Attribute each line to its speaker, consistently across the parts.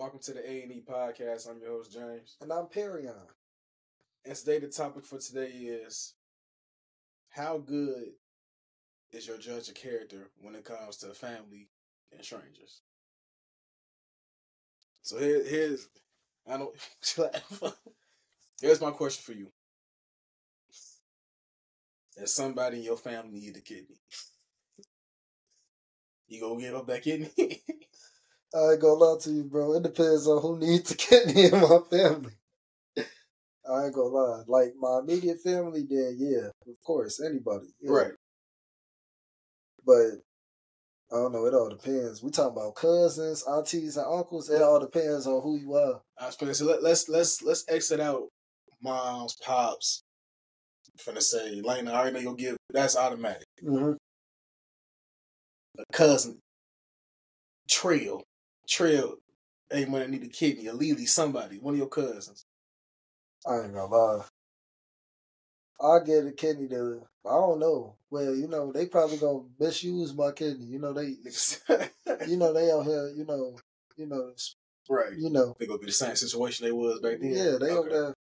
Speaker 1: Welcome to the A and E podcast. I'm your host James,
Speaker 2: And I'm Perrion.
Speaker 1: and today the topic for today is how good is your judge of character when it comes to family and strangers. So here, here's I don't here's my question for you. If somebody in your family need a kidney, you gonna give up that kidney?
Speaker 2: I ain't gonna lie to you, bro. It depends on who needs a kidney in my family. I ain't gonna lie. Like my immediate family, then yeah, of course, anybody. yeah.
Speaker 1: right.
Speaker 2: But I don't know. It all depends. We talking about cousins, aunties, and uncles. It all depends on who you are.
Speaker 1: I was gonna say let, let's let's let's exit out moms, pops. I'm finna say Lena, I already know you'll give that's automatic.
Speaker 2: Mm-hmm.
Speaker 1: A cousin, Trail, Trail, hey man, I need a kidney, a Lily, somebody, one of your cousins.
Speaker 2: I ain't gonna lie. I get a kidney to. I don't know. Well, you know, they probably gonna misuse my kidney. You know, they. You know, they out here. You know. You know.
Speaker 1: right.
Speaker 2: You know.
Speaker 1: They gonna be the same situation they was back then.
Speaker 2: Yeah, they
Speaker 1: okay.
Speaker 2: there.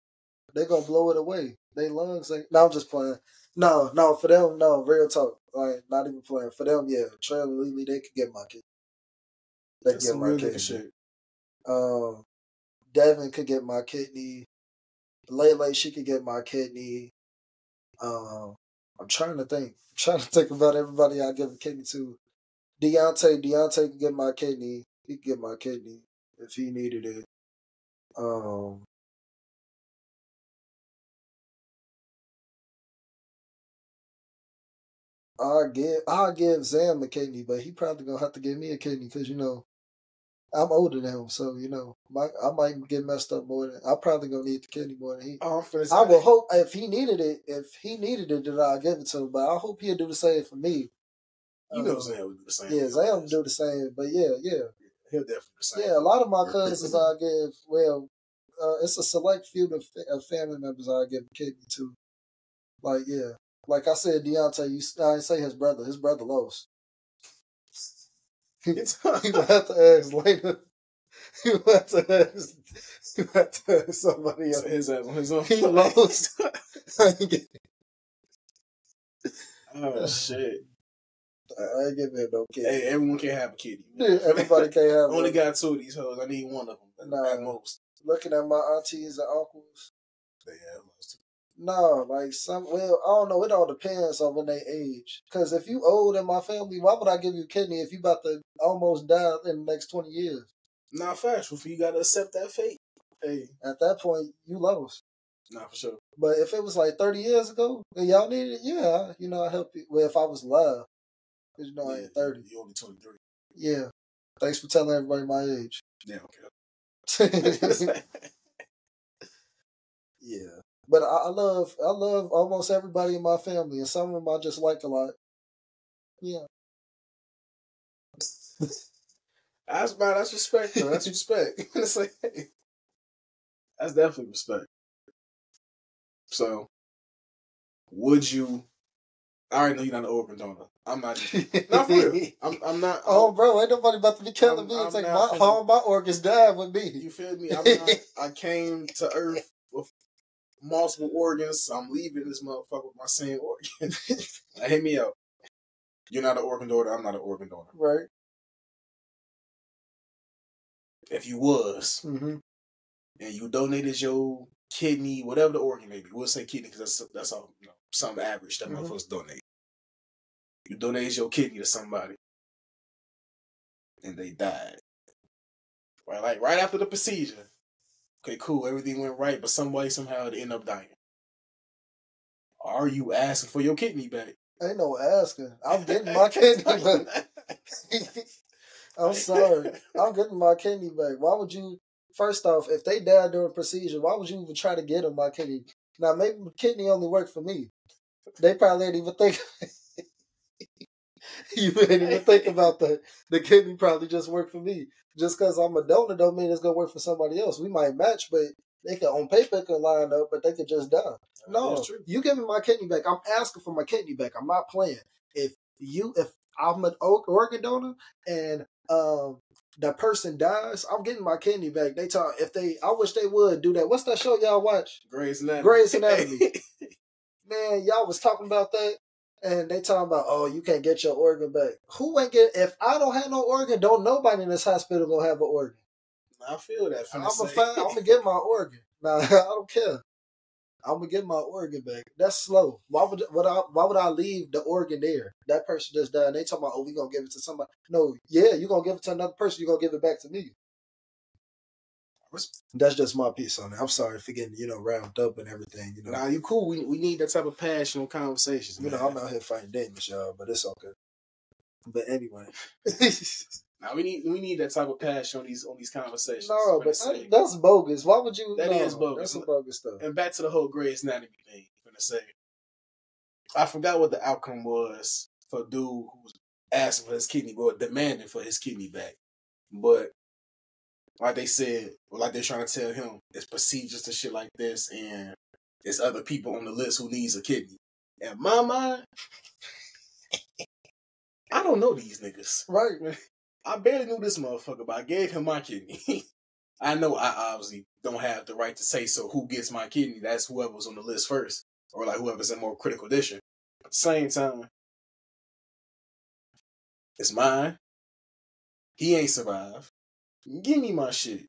Speaker 2: They gonna blow it away. They lungs. Ain't, no, I'm just playing. No, no, for them, no. Real talk. Like, not even playing. For them, yeah. Trail and Lily, they could get my kidney.
Speaker 1: That's
Speaker 2: get my kidney.
Speaker 1: shit.
Speaker 2: Um, Devin could get my kidney. Lele, she could get my kidney. Um, I'm trying to think. I'm trying to think about everybody I give a kidney to. Deontay, Deontay could get my kidney. He could get my kidney if he needed it. Um, I give I give Zam a kidney, but he probably gonna have to give me a kidney because you know I'm older than him, so you know my I might get messed up more than I'm probably gonna need the kidney more than he.
Speaker 1: Oh, I'm
Speaker 2: I will hope if he needed it, if he needed it, then I'll give it to him. But I hope he'll do the same for me.
Speaker 1: you know
Speaker 2: Um,
Speaker 1: Zam would do the same.
Speaker 2: Yeah, Zam do the same. But yeah, yeah,
Speaker 1: He'll definitely do the same.
Speaker 2: yeah. A lot of my cousins I give. Well, uh, it's a select few of, of family members I give kidney to. Like yeah, like I said, Deontay. You I didn't say his brother. His brother lost. He, uh,
Speaker 1: It's-
Speaker 2: he to ask later. He gonna have to ask. He gonna have to ask somebody else.
Speaker 1: His ass on his own.
Speaker 2: He lost. I ain't get-
Speaker 1: oh uh, shit!
Speaker 2: I ain't giving him no kid.
Speaker 1: Hey, everyone can have a.
Speaker 2: Yeah, everybody can't have
Speaker 1: I only got two of these hoes. I need one of them
Speaker 2: Nah.
Speaker 1: at most.
Speaker 2: Looking at my aunties and uncles.
Speaker 1: They have most.
Speaker 2: No, like some. Well, I don't know. It all depends on when they age. Because if you old in my family, why would I give you a kidney if you about to almost die in the next twenty years?
Speaker 1: Nah, factual. You gotta accept that fate. Hey,
Speaker 2: At that point, you lost.
Speaker 1: Not for sure.
Speaker 2: But if it was like thirty years ago and y'all needed it, yeah, you know, I help you. Well, if I was because you know I
Speaker 1: Yeah,
Speaker 2: ain't thirty.
Speaker 1: You only twenty three.
Speaker 2: Yeah. Thanks for telling everybody my age.
Speaker 1: Yeah, okay.
Speaker 2: yeah. But I, I love I love almost everybody in my family, and some of them I just like a lot. Yeah.
Speaker 1: that's about that's respect though. That's respect. it's like, hey, that's definitely respect. So, would you? I already know you're not an organ donor. I'm not. Not for real. I'm. I'm not.
Speaker 2: oh, bro, ain't nobody about to be killing
Speaker 1: I'm-
Speaker 2: me and
Speaker 1: I'm
Speaker 2: take my all my organs dying with me.
Speaker 1: You feel me? I'm not, I came to Earth multiple organs. I'm leaving this motherfucker with my same organ. now, hit me up. You're not an organ donor. I'm not an organ donor.
Speaker 2: Right.
Speaker 1: If you was
Speaker 2: Mm-hmm.
Speaker 1: and you donated your kidney, whatever the organ may be, we'll say kidney because that's that's all you know, something average that
Speaker 2: Mhm.
Speaker 1: motherfuckers donate. You donated your kidney to somebody, and they died. Right, like right after the procedure. Okay, cool, everything went right, but some way somehow they end up dying. Are you asking for your kidney back?
Speaker 2: Ain't no asking. I'm getting my kidney back. I'm sorry. I'm getting my kidney back. Why would you? First off, if they died during procedure, why would you even try to get them my kidney? Now, maybe kidney only worked for me. They probably didn't even think. you didn't even think about that. The kidney probably just worked for me. Just because I'm a donor don't mean it's gonna work for somebody else. We might match, but they could on paper could line up, but they could just die. No, you give me my kidney back. I'm asking for my kidney back. I'm not playing. If you, if I'm an organ donor and um that person dies, I'm getting my kidney back. They talk if they I wish they would do that. What's that show y'all watch?
Speaker 1: Grey's Anatomy.
Speaker 2: Grey's Anatomy. Man, y'all was talking about that. And they talking about, oh, you can't get your organ back. Who ain't get if I don't have no organ, don't nobody in this hospital gonna have an organ.
Speaker 1: I feel that.
Speaker 2: I'm gonna find I'm gonna get my organ. Nah, I don't care. I'm gonna get my organ back. That's slow. Why would would I why would I leave the organ there? That person just died. They talking about, oh, we gonna give it to somebody. No, yeah, you gonna give it to another person, you gonna give it back to me. That's just my piece on it. I'm sorry for getting, you know, round up and everything. You know,
Speaker 1: Nah, you cool. We we need that type of passionate conversations.
Speaker 2: you know. I'm out here fighting demons, y'all, but it's okay. But anyway.
Speaker 1: Now we need we need that type of passion on these on these conversations.
Speaker 2: no, but that, that's bogus. Why would you?
Speaker 1: That
Speaker 2: no,
Speaker 1: is bogus.
Speaker 2: That's some bogus stuff.
Speaker 1: and back to the whole Grey's Anatomy thing. Sake, I forgot what the outcome was for dude who was asking for his kidney or demanding for his kidney back, but like they said, or like they're trying to tell him, it's procedures to shit like this, and there's other people on the list who needs a kidney. In my mind, I don't know these niggas.
Speaker 2: Right. Man?
Speaker 1: I barely knew this motherfucker, but I gave him my kidney. I know I obviously don't have the right to say so who gets my kidney. That's whoever's on the list first. Or like whoever's in more critical condition. At the same time, it's mine. He ain't survived. Give me my shit.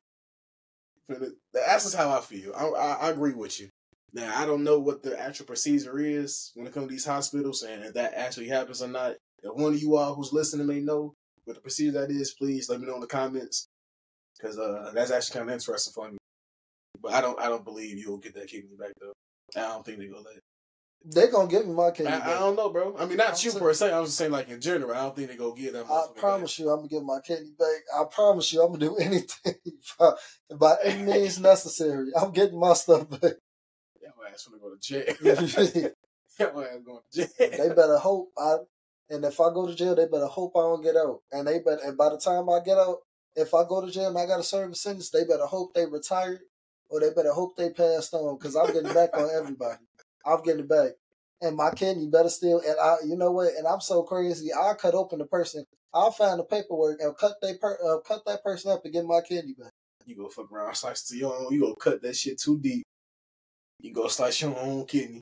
Speaker 1: That's just how I feel. I, I, I agree with you. Now I don't know what the actual procedure is when it comes to these hospitals, and if that actually happens or not. If one of you all who's listening may know what the procedure that is, please let me know in the comments because uh, that's actually kind of interesting for me. But I don't, I don't believe you'll get that kidney back though. I don't think they gonna.
Speaker 2: They gonna give me my kidney.
Speaker 1: I,
Speaker 2: back.
Speaker 1: I don't know, bro. I mean, not
Speaker 2: I'm
Speaker 1: you
Speaker 2: saying-
Speaker 1: per se. I'm just saying, like in general, I don't think they gonna get that.
Speaker 2: I promise you, I'm gonna get my kidney back. I promise you, I'm gonna do anything by, by any means necessary. I'm getting my stuff back.
Speaker 1: Back. Your ass gonna go to jail. Your ass going to jail.
Speaker 2: they better hope I. And if I go to jail, they better hope I don't get out. And they better. And by the time I get out, if I go to jail and I got to serve a sentence, they better hope they retired, or they better hope they passed on. Because I'm getting back on everybody. I'm getting it back. And my kidney better still. And I, you know what? And I'm so crazy. I'll cut open the person. I'll find the paperwork and cut they per, uh, cut that person up and get my kidney back.
Speaker 1: You go fuck around, slice to your own. You go cut that shit too deep. You go slice your own kidney.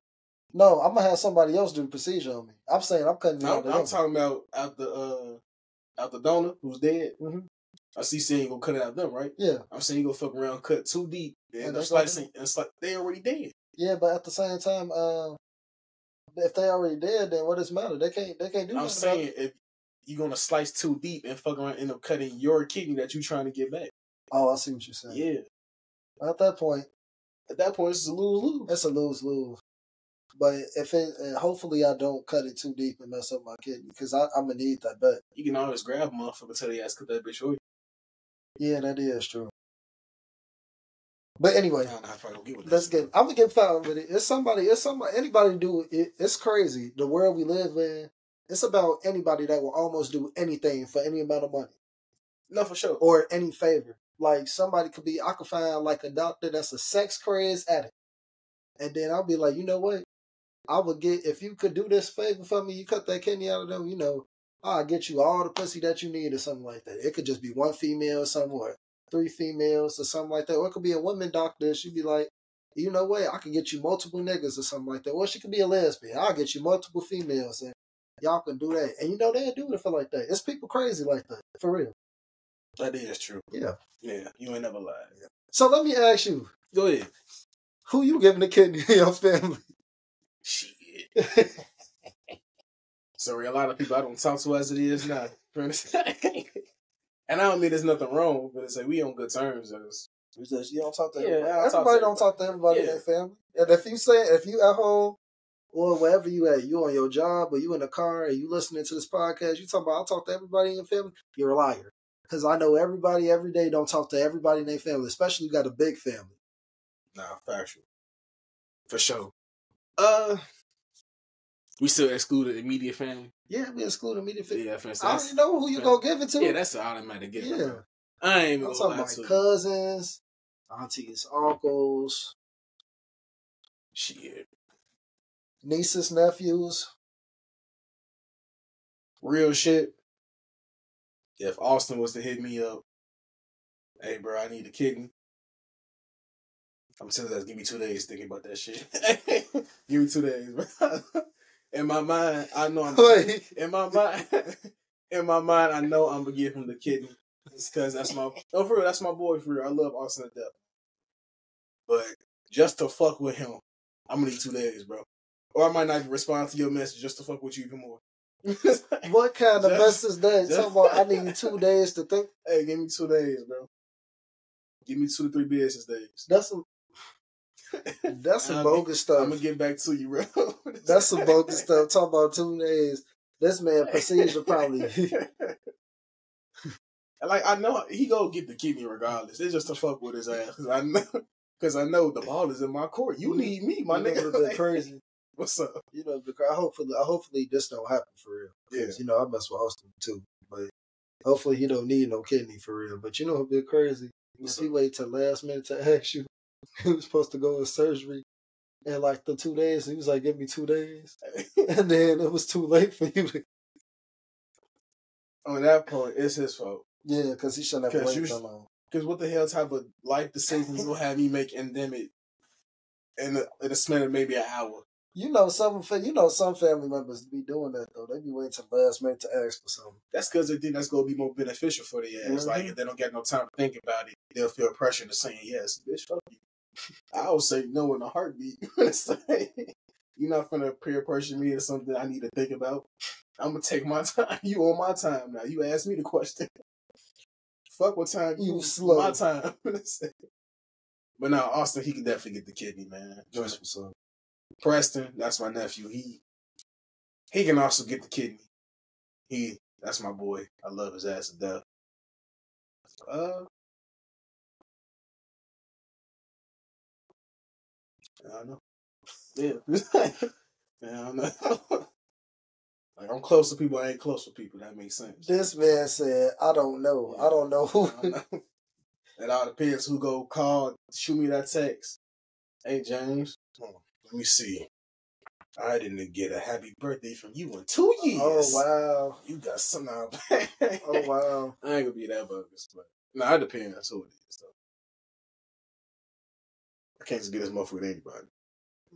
Speaker 2: No, I'm gonna have somebody else do the procedure on me. I'm saying I'm cutting.
Speaker 1: I'm, I'm talking about out the uh out the donor who's dead.
Speaker 2: Mhm.
Speaker 1: I see saying you gonna cut it out them, right?
Speaker 2: Yeah,
Speaker 1: I'm saying you go fuck around, cut too deep,
Speaker 2: And
Speaker 1: and slicing, and it's like they already dead.
Speaker 2: Yeah, but at the same time, uh, if they already dead, then what does it matter? They can't. They can't do.
Speaker 1: I'm saying if you're gonna slice too deep and fuck around, and end up cutting your kidney that you're trying to get back.
Speaker 2: Oh, I see what you're saying.
Speaker 1: Yeah,
Speaker 2: At that point,
Speaker 1: at that point it's a lose lose.
Speaker 2: it's a lose lose. But if it, hopefully, I don't cut it too deep and mess up my kidney because I'm gonna need that But
Speaker 1: You can always grab a motherfucker till they ass cut that bitch for you.
Speaker 2: Yeah, that is true.
Speaker 1: With that
Speaker 2: let's get. I'm gonna get found with it. It's somebody. It's somebody. Anybody do it. It's crazy. The world we live in. It's about anybody that will almost do anything for any amount of money
Speaker 1: No, for sure.
Speaker 2: or any favor. Like somebody could be. I could find like a doctor that's a sex craze addict, and then I'll be like, you know what? I would get if you could do this favor for me. You cut that kidney out of them. You know, I'll get you all the pussy that you need or something like that. It could just be one female somewhere, three females or something like that. Or it could be a woman doctor. She'd be like, you know what? I can get you multiple niggas or something like that. Or she could be a lesbian. I'll get you multiple females and y'all can do that. And you know they'll do it for like that. It's people crazy like that. For real.
Speaker 1: That is true.
Speaker 2: Yeah.
Speaker 1: Yeah, you ain't never lied.
Speaker 2: So let me ask you,
Speaker 1: Go ahead.
Speaker 2: who you giving the kidney in your family?
Speaker 1: Shit. Sorry, a lot of people I don't talk to as it is now. and I don't mean there's nothing wrong, but it's like we on good terms. It's-
Speaker 2: Because you don't talk to
Speaker 1: Yeah,
Speaker 2: everybody.
Speaker 1: I don't talk to
Speaker 2: everybody don't talk to everybody in their family. And if you say if you at home or wherever you at, you on your job or you in the car and you listening to this podcast, you talking about I talk to everybody in your family, you're a liar. Because I know everybody every day don't talk to everybody in their family, especially you got a big family.
Speaker 1: Nah, factual. For sure. Uh, we still excluded immediate family.
Speaker 2: Yeah, we exclude the immediate family.
Speaker 1: Yeah, for instance.
Speaker 2: I already know who you gonna give it to.
Speaker 1: Yeah, that's an automatic get.
Speaker 2: Yeah.
Speaker 1: I ain't even
Speaker 2: I'm talking about cousins, aunties, uncles,
Speaker 1: Shit.
Speaker 2: nieces, nephews.
Speaker 1: Real shit. If Austin was to hit me up Hey, bro, I need a kidney. I'm telling you, give me two days thinking about that shit. give me two days, bro. In my mind, I know I'm.
Speaker 2: Wait.
Speaker 1: In my mind, in my mind, I know I'm gonna give him the kidney. It's because that's my. Oh, for real, that's my boy. For real, I love Austin to death. But just to fuck with him, I'm gonna need two days, bro. Or I might not even respond to your message just to fuck with you even more.
Speaker 2: What kind of
Speaker 1: Just-
Speaker 2: mess is that?
Speaker 1: just-
Speaker 2: Talking about I need two days to think.
Speaker 1: Hey, give me two days, bro. Give me two to three business days.
Speaker 2: That's some. That's some bogus stuff.
Speaker 1: I'm gonna get back to you, bro.
Speaker 2: That's some bogus stuff. Talk about two days. This man procedure probably.
Speaker 1: like I know he go get the kidney regardless. It's just to fuck with his ass. 'Cause I know, because I know the ball is in my court. You need me, my
Speaker 2: you
Speaker 1: nigga.
Speaker 2: been crazy.
Speaker 1: What's up?
Speaker 2: You know, because hopefully, hopefully this don't happen for real.
Speaker 1: Yeah.
Speaker 2: You know, I mess with Austin too, but hopefully he don't need no kidney for real. But you know, it'd be crazy
Speaker 1: What's
Speaker 2: if he wait till last minute to ask you. He was supposed to go to surgery. And like the two days, he was like, "Give me two days," and then it was too late for you. To,
Speaker 1: On that point, it's his fault.
Speaker 2: yeah, because he shouldn't have waited so long.
Speaker 1: Because what the hell type of life decisions will have me make endemic in a, in a span of maybe an hour?
Speaker 2: You know, some you know some family members be doing that though. They be waiting to last minute to ask for something.
Speaker 1: That's because they think that's going to be more beneficial for the ass. Like,
Speaker 2: Mhm.
Speaker 1: if they don't get no time to think about it, they'll feel pressure to saying yes. Bitch, fuck you. I would say no in a heartbeat. You're not to peer pressure me to something I need to think about. I'm to take my time. You on my time now. You ask me the question. Fuck what time you,
Speaker 2: slow.
Speaker 1: My time. but now, Austin, he can definitely get the kidney, man.
Speaker 2: That's what's up.
Speaker 1: Preston, that's my nephew. He he can also get the kidney. He that's my boy. I love his ass to death. Uh I don't know. Yeah. yeah, I don't know. like I'm close to people, I ain't close to people. That makes sense.
Speaker 2: This man said, "I don't know. I don't know who."
Speaker 1: It all depends who go call, shoot me that text. Hey James, let me see. I didn't get a happy birthday from you in two oh, years.
Speaker 2: oh wow!
Speaker 1: You got some out.
Speaker 2: Oh wow!
Speaker 1: I ain't gonna be that bogus, but no, it depends on who it is. Though. I can't just get this motherfucker to anybody.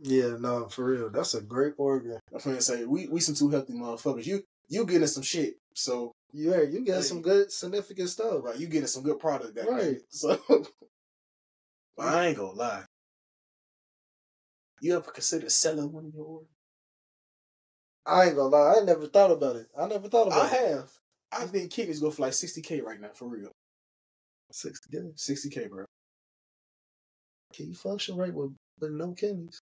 Speaker 2: Yeah, no, for real. That's a great organ.
Speaker 1: I'm finna say we we some two healthy motherfuckers. You you getting some shit, so
Speaker 2: You heard, you got some good significant stuff.
Speaker 1: right, you getting some good product. That
Speaker 2: Right.
Speaker 1: So, but I ain't gonna lie. You ever consider selling one of your organs?
Speaker 2: I ain't gonna lie. I never thought about it. I never thought
Speaker 1: I
Speaker 2: about it.
Speaker 1: I have. I think kidneys go for like sixty k right now, for real.
Speaker 2: Sixty days.
Speaker 1: Sixty k, bro.
Speaker 2: Can you function right with, no kidneys?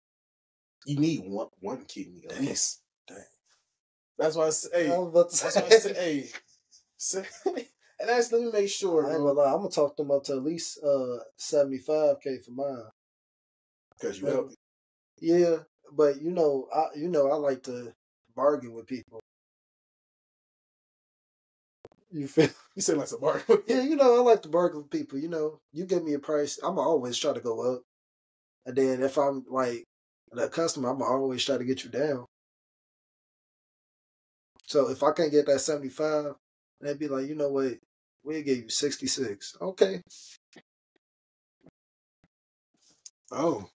Speaker 1: You need one one kidney at
Speaker 2: Dang.
Speaker 1: least. Dang. That's why I say,
Speaker 2: I
Speaker 1: hey,
Speaker 2: was about to
Speaker 1: that's
Speaker 2: say.
Speaker 1: why I say, hey. say- and that's let me make sure,
Speaker 2: I ain't gonna
Speaker 1: bro.
Speaker 2: lie. I'm gonna talk them up to at least uh seventy five k for mine.
Speaker 1: Because you healthy.
Speaker 2: Yeah, but you know, I you know I like to bargain with people. You feel?
Speaker 1: You said like some bar.
Speaker 2: Yeah, you know I like to bargain with people. You know, you give me a price, I'm always try to go up, and then if I'm like the customer, I'm always try to get you down. So if I can't get that seventy five, they'd be like, you know what, we'll give you sixty six. Okay,
Speaker 1: Oh.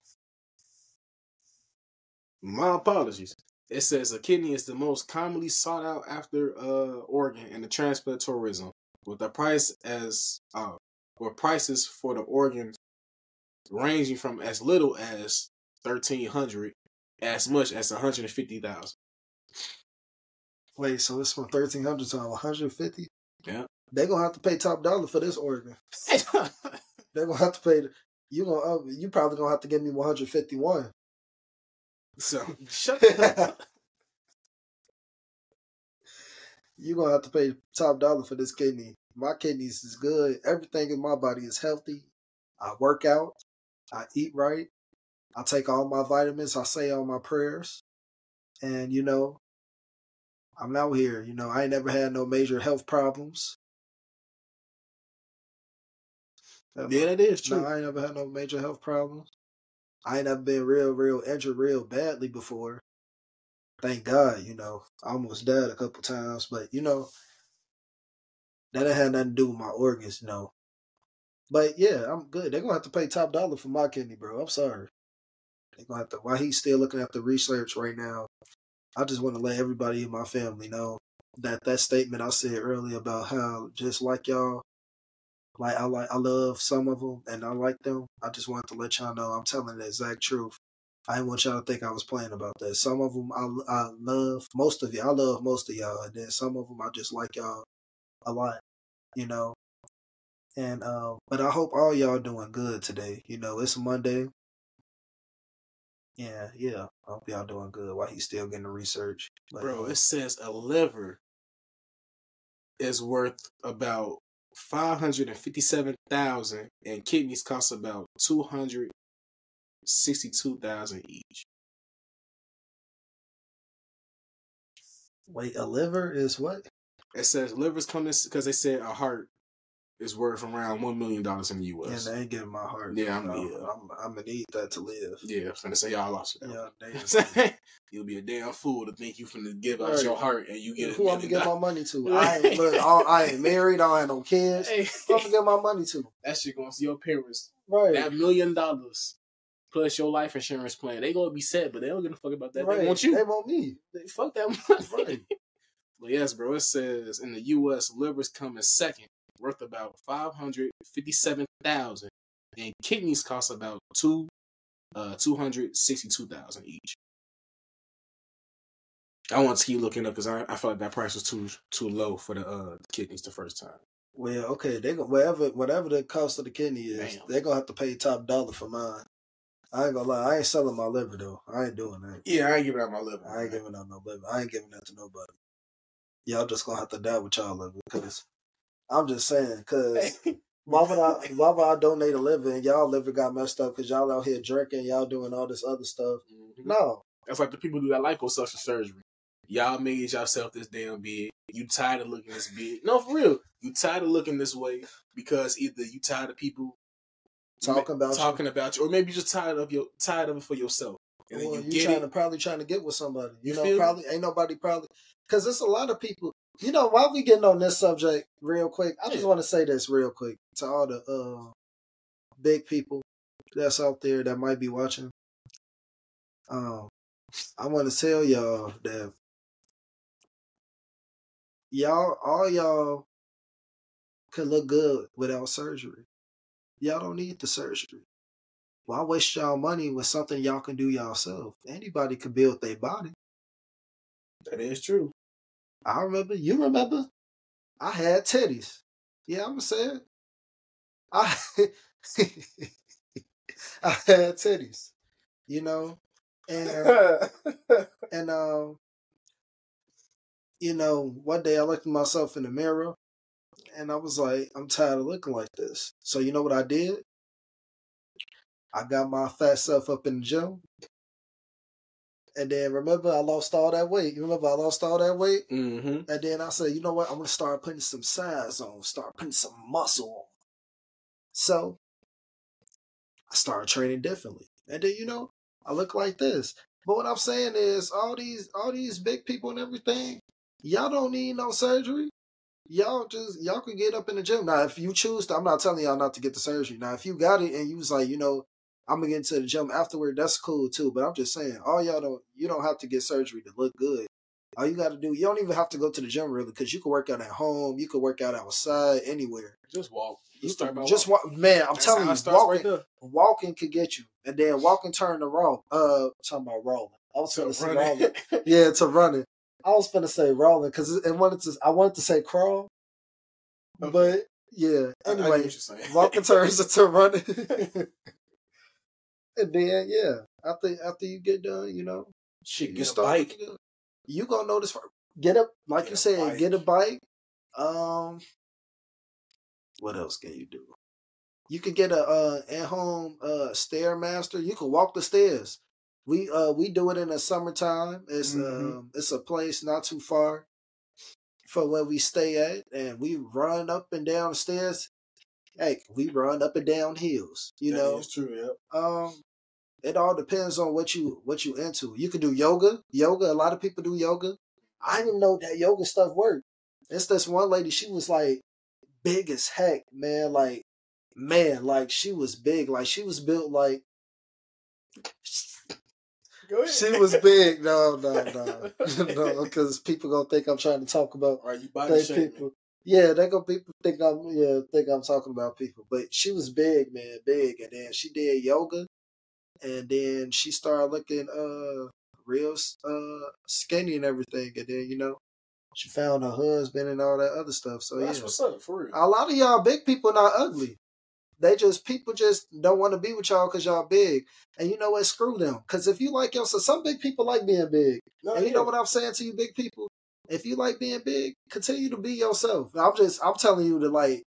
Speaker 1: My apologies. It says a kidney is the most commonly sought out after uh organ in the transplant tourism, with the price as uh with prices for the organs ranging from as little as thirteen hundred as much as one hundred and fifty thousand.
Speaker 2: wait, so it's from thirteen hundred to one hundred fifty.
Speaker 1: Yeah.
Speaker 2: They gonna have to pay top dollar for this organ. They're gonna have to pay. The, you gonna uh, you probably gonna have to give me one hundred fifty one.
Speaker 1: So shut up.
Speaker 2: you gonna have to pay top dollar for this kidney. My kidneys is good. Everything in my body is healthy. I work out. I eat right. I take all my vitamins. I say all my prayers. And you know, I'm out here. You know, I ain't never had no major health problems.
Speaker 1: Yeah, that is
Speaker 2: No,
Speaker 1: true.
Speaker 2: I ain't never had no major health problems. I ain't never been real, real injured real badly before. Thank God, you know. I almost died a couple times, but you know, that ain't had nothing to do with my organs, you know. But yeah, I'm good. They're gonna have to pay top dollar for my kidney, bro. I'm sorry. They're gonna have to. While he's still looking at the research right now, I just want to let everybody in my family know that that statement I said earlier about how just like y'all, like I like I love some of them and I like them. I just wanted to let y'all know I'm telling the exact truth. I didn't want y'all to think I was playing about that. Some of them I, I love, most of you I love most of y'all, and then some of them I just like y'all a lot, you know. And um, but I hope all y'all doing good today. You know, it's Monday. Yeah, yeah. I hope y'all doing good while he's still getting the research. But,
Speaker 1: Bro,
Speaker 2: uh,
Speaker 1: it says a liver is worth about five hundred and fifty-seven thousand, and kidneys cost about two hundred sixty-two thousand each.
Speaker 2: wait, a liver is what?
Speaker 1: It says livers come in because they said a heart is worth around one million dollars in the US.
Speaker 2: Yeah, they ain't getting my heart.
Speaker 1: Yeah, I'm-
Speaker 2: I'm,
Speaker 1: yeah.
Speaker 2: I'm, I'm gonna need that to live.
Speaker 1: Yeah, I'm finna say y'all lost it.
Speaker 2: Yeah.
Speaker 1: You'll be a damn fool to think you finna give out
Speaker 2: Right.
Speaker 1: your heart and you get
Speaker 2: Who I'm gonna get my money to? I ain't look. I, ain't married. I ain't no kids.
Speaker 1: Hey,
Speaker 2: Who I'm gonna give my money to?
Speaker 1: that shit going to your parents.
Speaker 2: Right.
Speaker 1: That million dollars plus your life insurance plan, they gonna be set, but they don't give a fuck about that.
Speaker 2: right.
Speaker 1: They want you.
Speaker 2: They want me.
Speaker 1: They fuck that money.
Speaker 2: Right.
Speaker 1: But yes, bro, it says in the U.S. livers come in second, worth about five hundred fifty-seven thousand, and kidneys cost about two, uh, two hundred sixty-two thousand each. I want to keep looking up because I, I felt like that price was too too low for the uh kidneys the first time.
Speaker 2: Well, okay. They go whatever whatever the cost of the kidney is.
Speaker 1: Damn.
Speaker 2: They gonna have to pay top dollar for mine. I ain't gonna lie. I ain't selling my liver though. I ain't doing that.
Speaker 1: Yeah, I ain't giving out my liver.
Speaker 2: I ain't giving out no liver. I ain't giving that to nobody. Y'all just gonna have to die with y'all liver because I'm just saying. Cause why would I? Why would I donate a liver and y'all liver got messed up because y'all out here drinking, y'all doing all this other stuff?
Speaker 1: Mhm.
Speaker 2: No,
Speaker 1: That's like the people do that liposuction surgery. Y'all made yourself this damn big. You tired of looking this big. No, for real. You tired of looking this way because either you tired of people
Speaker 2: talking about you.
Speaker 1: talking about you, or maybe you just tired of your tired of it for yourself. And then
Speaker 2: Well,
Speaker 1: you are
Speaker 2: trying
Speaker 1: it.
Speaker 2: to probably trying to get with somebody. You,
Speaker 1: You
Speaker 2: know, probably ain't nobody probably because there's a lot of people. You know, while we getting on this subject real quick, I just want to say this real quick to all the uh big people that's out there that might be watching. Um, I want to tell y'all that y'all, all y'all, could look good without surgery. Y'all don't need the surgery. Why waste y'all money with something y'all can do yourself? Anybody can build their body.
Speaker 1: That is true.
Speaker 2: I remember. You remember? I had titties. Yeah, I'm gonna say it. I I had titties. You know, and and um, you know, one day I looked at myself in the mirror, and I was like, I'm tired of looking like this. So you know what I did? I got my fat self up in the gym. And then remember, I lost all that weight. You remember I lost all that weight?
Speaker 1: mm-hmm.
Speaker 2: And then I said, you know what? I'm gonna start putting some size on, start putting some muscle on. So I started training differently. And then you know, I look like this. But what I'm saying is all these all these big people and everything, y'all don't need no surgery. Y'all just y'all can get up in the gym. Now if you choose to, I'm not telling y'all not to get the surgery. Now if you got it and you was like, you know, I'm gonna get into the gym afterward, that's cool too. But I'm just saying, all y'all don't you don't have to get surgery to look good. All you got to do, you don't even have to go to the gym really, because you can work out at home, you can work out outside, anywhere.
Speaker 1: Just walk.
Speaker 2: You
Speaker 1: start by
Speaker 2: just walk, man. I'm
Speaker 1: That's
Speaker 2: telling you, walking,
Speaker 1: right
Speaker 2: walking could get you, and then walking turn to wrong. Uh, talking about rolling. I was gonna say rolling. Yeah, to running. I was gonna say rolling because it wanted to. I wanted to say crawl,
Speaker 1: Okay.
Speaker 2: but yeah.
Speaker 1: I- I
Speaker 2: Anyway, walking turns into running, and then yeah, after after you get done, you know,
Speaker 1: Shit,
Speaker 2: you
Speaker 1: get a
Speaker 2: start
Speaker 1: bike.
Speaker 2: You gonna notice. Get up, like
Speaker 1: Get
Speaker 2: you said,
Speaker 1: bike.
Speaker 2: get a bike. Um, what else can you do? You could get a uh, at home uh, stairmaster. You can walk the stairs. We uh we do it in the summertime. It's
Speaker 1: Mhm.
Speaker 2: um it's a place not too far from where we stay at, and we run up and down stairs. Hey, we run up and down hills. You
Speaker 1: That
Speaker 2: know,
Speaker 1: true. Yep.
Speaker 2: um, it all depends on what you what you into. You can do yoga. Yoga. A lot of people do yoga. I didn't know that yoga stuff worked. It's this one lady. She was like big as heck, man. Like man, like she was big. Like she was built like she was big. No, no, no, no, because people gonna think I'm trying to talk about
Speaker 1: Are you body
Speaker 2: people. Yeah, they gonna people think I'm yeah think I'm talking about people. But she was big, man, big, and then she did yoga, and then she started looking uh real uh skinny and everything, and then you know she found her husband and all that other stuff. So
Speaker 1: That's
Speaker 2: yeah,
Speaker 1: what's up, for real.
Speaker 2: a lot of y'all big people not ugly. They just people just don't want to be with y'all because y'all big. And you know what? Screw them. Because if you like yourself, some big people like being big.
Speaker 1: No,
Speaker 2: And you know what I'm saying to you, big people? If you like being big, continue to be yourself. I'm just, I'm telling you to like,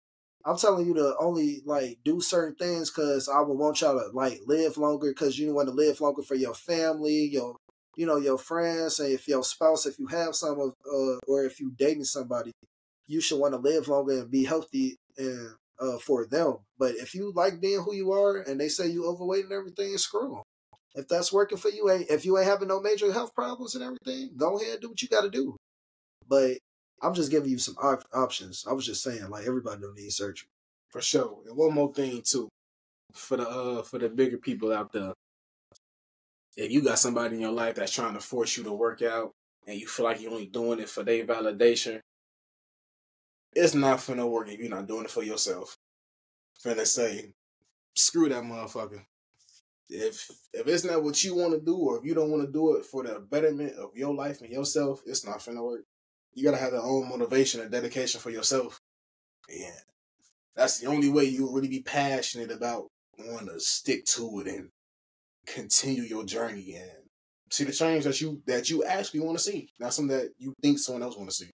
Speaker 2: I'm telling you to only like do certain things because I would want y'all to like live longer because you want to live longer for your family, your, you know, your friends, and if your spouse, if you have some of, uh, or if you dating somebody, you should want to live longer and be healthy and uh, for them. But if you like being who you are and they say you overweight and everything, screw them. If that's working for you, ain't if you ain't having no major health problems and everything, go ahead and do what you got to do. But I'm just giving you some op- options. I was just saying, like everybody don't need surgery.
Speaker 1: For sure. And one more thing too, for the uh for the bigger people out there. If you got somebody in your life that's trying to force you to work out and you feel like you're only doing it for their validation, it's not finna work if you're not doing it for yourself. Finna say, screw that motherfucker. If if it's not what you want to do, or if you don't want to do it for the betterment of your life and yourself, it's not finna work. You gotta have the own motivation and dedication for yourself. Yeah. That's the only way you'll really be passionate about wanting to stick to it and continue your journey and see the change that you that you actually want to see, not something that you think someone else want to see.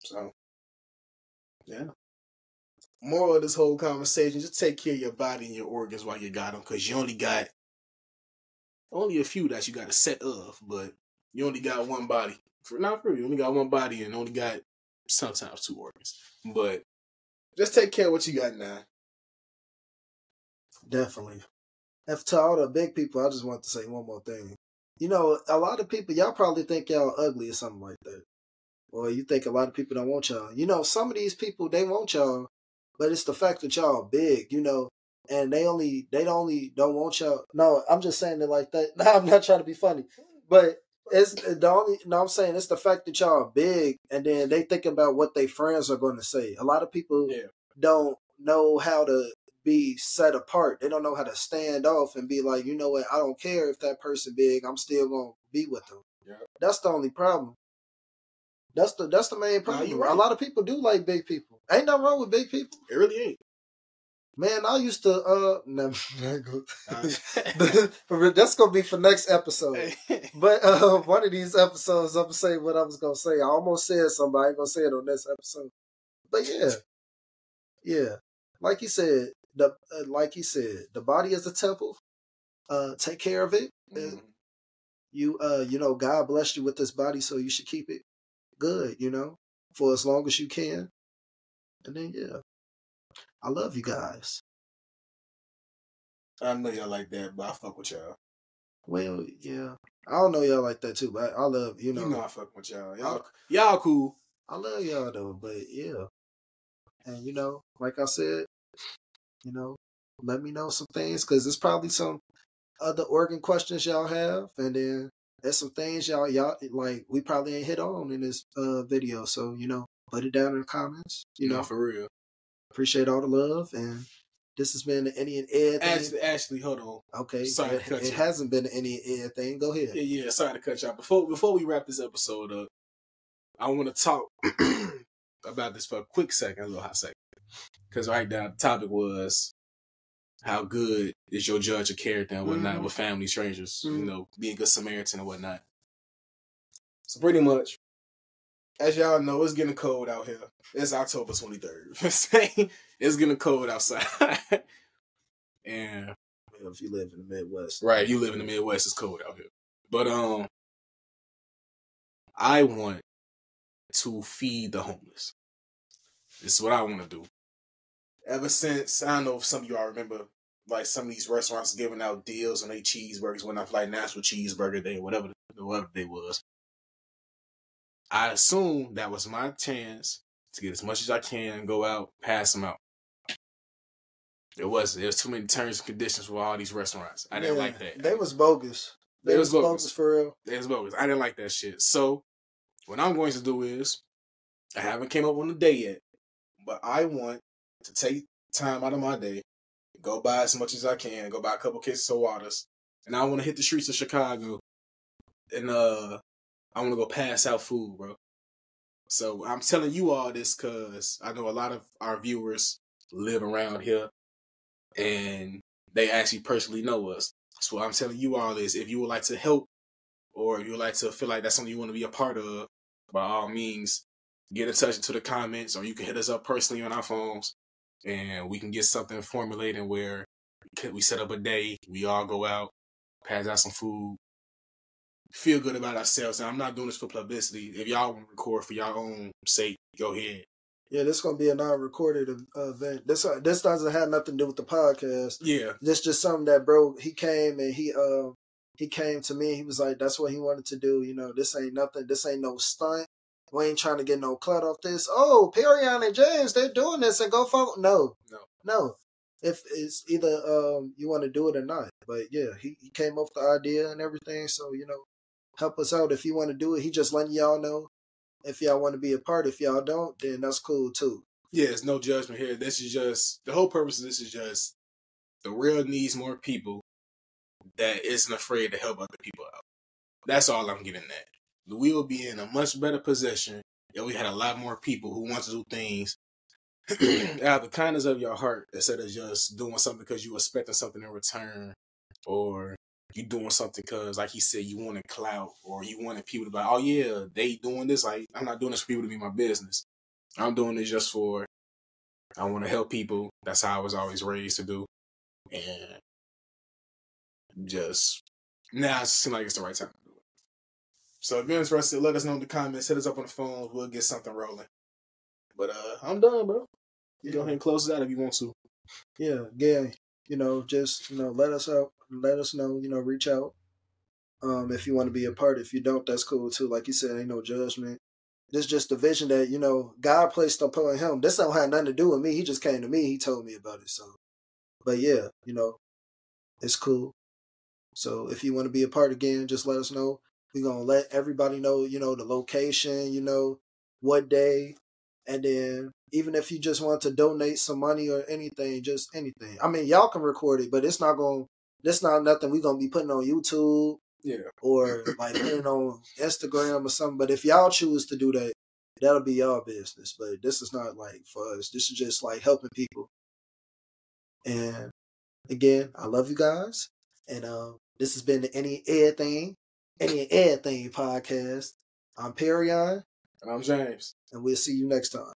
Speaker 1: So, yeah. Moral of this whole conversation: just take care of your body and your organs while you got them, because you only got only a few that you got a set of, but you only got one body. For not for you only got one body and only got sometimes two organs, but just take care of what you got now.
Speaker 2: Definitely. And to all the big people, I just want to say one more thing. You know, a lot of people, y'all probably think y'all ugly or something like that. Or you think a lot of people don't want y'all. You know, some of these people, they want y'all, but it's the fact that y'all big, you know, and they only, they don't only don't want y'all. No, I'm just saying it like that. No, I'm not trying to be funny. But it's the only, no, I'm saying it's the fact that y'all big and then they think about what their friends are going to say. A lot of people
Speaker 1: Yeah.
Speaker 2: don't know how to be set apart. They don't know how to stand off and be like, you know what, I don't care if that person big, I'm still gonna be with them.
Speaker 1: Yeah.
Speaker 2: That's the only problem. That's the that's the main problem.
Speaker 1: right.
Speaker 2: A lot of people do like big people. Ain't nothing wrong with big people.
Speaker 1: It really ain't.
Speaker 2: Man, I used to uh no,
Speaker 1: Uh,
Speaker 2: that's gonna be for next episode. But uh, one of these episodes, I'm gonna say what I was gonna say. I almost said something. I ain't gonna say it on this episode. But yeah, yeah, like you said, the uh, like you said, the body is a temple. Uh, take care of it.
Speaker 1: Mhm.
Speaker 2: You uh, you know, God blessed you with this body, so you should keep it good. You know, for as long as you can. And then yeah, I love you guys.
Speaker 1: I know y'all like that, but I fuck with y'all.
Speaker 2: Well, yeah, I don't know y'all like that too, but I love you know.
Speaker 1: You
Speaker 2: know,
Speaker 1: I fuck with y'all. Y'all, y'all cool.
Speaker 2: I love y'all though, but yeah. And you know, like I said, you know, let me know some things because there's probably some other organ questions y'all have, and then there's some things y'all y'all like we probably ain't hit on in this uh video. So you know, put it down in the comments. You know,
Speaker 1: for real.
Speaker 2: Appreciate all the love, and this has been the Any and Ed thing.
Speaker 1: Ashley, Ashley, hold on.
Speaker 2: okay,
Speaker 1: sorry to
Speaker 2: it,
Speaker 1: cut
Speaker 2: it
Speaker 1: you.
Speaker 2: hasn't been the Any and Ed thing. Go ahead.
Speaker 1: Yeah, yeah. Sorry to cut y'all. Before before we wrap this episode up, I want to talk about this for a quick second, a little hot second, because right now the topic was how good is your judge of character and whatnot
Speaker 2: Mhm.
Speaker 1: with family strangers. You
Speaker 2: Mhm.
Speaker 1: know, being a good Samaritan and whatnot. So pretty much, as y'all know, it's getting cold out here. It's October twenty third. it's getting cold outside, and
Speaker 2: If you live in the Midwest,
Speaker 1: Right, you live in the Midwest, it's cold out here. But um I want to feed the homeless. This is what I want to do. Ever since I don't know if some of y'all remember like some of these restaurants giving out deals on their cheeseburgers when I like National Cheeseburger Day, or whatever whatever day was. I assumed that was my chance to get as much as I can, go out, pass them out. It was. It was too many terms and conditions for all these restaurants. I didn't
Speaker 2: Yeah,
Speaker 1: like that.
Speaker 2: They was bogus. They,
Speaker 1: They
Speaker 2: was
Speaker 1: was
Speaker 2: bogus.
Speaker 1: bogus.
Speaker 2: for real.
Speaker 1: It was bogus. I didn't like that shit. So what I'm going to do is I haven't came up on the day yet, but I want to take time out of my day, go buy as much as I can, go buy a couple cases of waters, and I want to hit the streets of Chicago, and uh, I want to go pass out food, bro. So I'm telling you all this because I know a lot of our viewers live around here, and they actually personally know us. So I'm telling you all this. If you would like to help, or you would like to feel like that's something you want to be a part of, by all means, get in touch into the comments, or you can hit us up personally on our phones, and we can get something formulated where we set up a day, we all go out, pass out some food, feel good about ourselves. And I'm not doing this for publicity. If y'all want to record for your own sake, go ahead.
Speaker 2: Yeah, this is gonna be a non-recorded event. This uh, this doesn't have nothing to do with the podcast.
Speaker 1: Yeah,
Speaker 2: This just something that bro. He came and he uh he came to me. He was like, "That's what he wanted to do." You know, this ain't nothing. This ain't no stunt. We ain't trying to get no clout off this. Oh, Perrion and James, they're doing this and go follow. No,
Speaker 1: No.
Speaker 2: no. If it's either um you want to do it or not. But yeah, he, he came up with the idea and everything. So you know, help us out if you want to do it. He just letting y'all know if y'all want to be a part. If y'all don't, then that's cool too.
Speaker 1: yeah. it's no judgment here. This is just the whole purpose of this is just the real needs more people that isn't afraid to help other people out. That's all I'm getting at. We will be in a much better position if we had a lot more people who want to do things out of the kindness of your heart instead of just doing something because you expecting something in return or you doing something because like he said you wanted clout or you wanted people to be like oh yeah they doing this like i'm not doing this for people to be my business. I'm doing this just for i want to help people. That's how i was always raised to do. And just now it seems like it's the right time so if you're interested let us know in the comments hit us up on the phone we'll get something rolling. But uh i'm done bro. You go ahead and close it out if you want to.
Speaker 2: Yeah, yeah, you know, just you know, let us out, let us know, you know, reach out. Um, if you want to be a part, if you don't, that's cool too. Like you said, ain't no judgment. This just the vision that you know God placed upon him. This don't have nothing to do with me. He just came to me. He told me about it. So, but yeah, you know, it's cool. So if you want to be a part again, just let us know. We're gonna let everybody know, you know, the location, you know, what day, and then even if you just want to donate some money or anything, just anything. I mean, y'all can record it, but it's not going. to This not nothing we're gonna be putting on YouTube
Speaker 1: yeah
Speaker 2: or like putting on Instagram or something. But if y'all choose to do that, that'll be y'all business. But this is not like for us. This is just like helping people. And again, I love you guys. And um, this has been the Any Everything, Any Everything podcast. I'm Perrion,
Speaker 1: and i'm james
Speaker 2: and we'll see you next time.